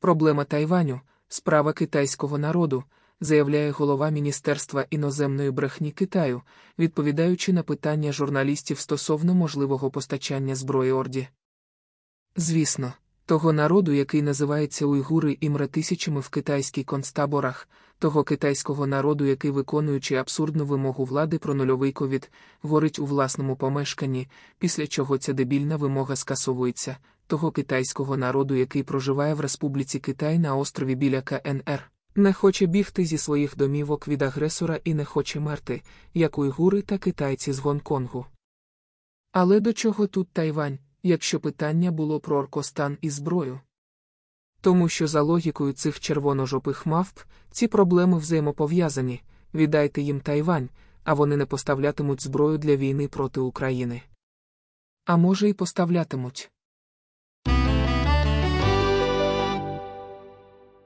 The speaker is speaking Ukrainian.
Проблема Тайваню справа китайського народу, заявляє голова Міністерства іноземної брехні Китаю, відповідаючи на питання журналістів стосовно можливого постачання зброї Орді. Звісно, того народу, який називається уйгури і мре тисячами в китайських концтаборах, того китайського народу, який, виконуючи абсурдну вимогу влади про нульовий ковід, горить у власному помешканні, після чого ця дебільна вимога скасовується, того китайського народу, який проживає в Республіці Китай на острові біля КНР. Не хоче бігти зі своїх домівок від агресора і не хоче мерти, як уйгури та китайці з Гонконгу. Але до чого тут Тайвань, якщо питання було про Оркостан і зброю? Тому що за логікою цих червоножопих мавп ці проблеми взаємопов'язані віддайте їм Тайвань, а вони не поставлятимуть зброю для війни проти України. А може, і поставлятимуть.